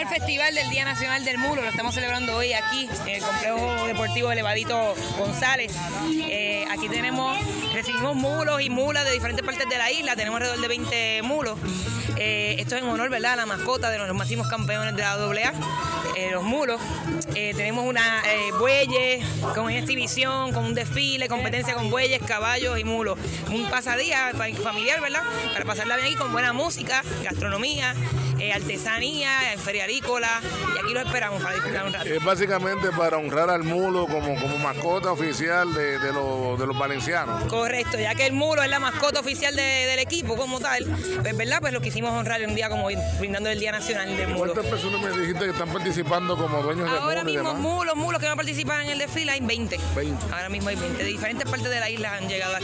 primer festival del Día Nacional del Mulo, lo estamos celebrando hoy aquí en el Complejo Deportivo Elevadito González. Eh, aquí tenemos, recibimos mulos y mulas de diferentes partes de la isla, tenemos alrededor de 20 mulos. Eh, esto es en honor, ¿verdad?, a la mascota de los máximos campeones de la AA, eh. Eh, tenemos una eh, bueyes con una exhibición, con un desfile, competencia con bueyes, caballos y mulos. Un pasadía fa- familiar, ¿verdad? Para pasarla bien aquí con buena música, gastronomía, eh, artesanía, feria agrícola. Y aquí lo esperamos para disfrutar un rato. Es básicamente para honrar al mulo como, como mascota oficial de, de los, de los valencianos. Correcto, ya que el mulo es la mascota oficial de- del equipo como tal, pues verdad, pues lo quisimos honrar un día como hoy, brindando el Día Nacional del Mulo. ¿Cuántas personas me dijiste que están participando como dueños de Ahora mulo y mismo demás? mulos, mulos que van a participar en el desfile hay 20. 20. Ahora mismo hay 20. De diferentes partes de la isla han llegado aquí.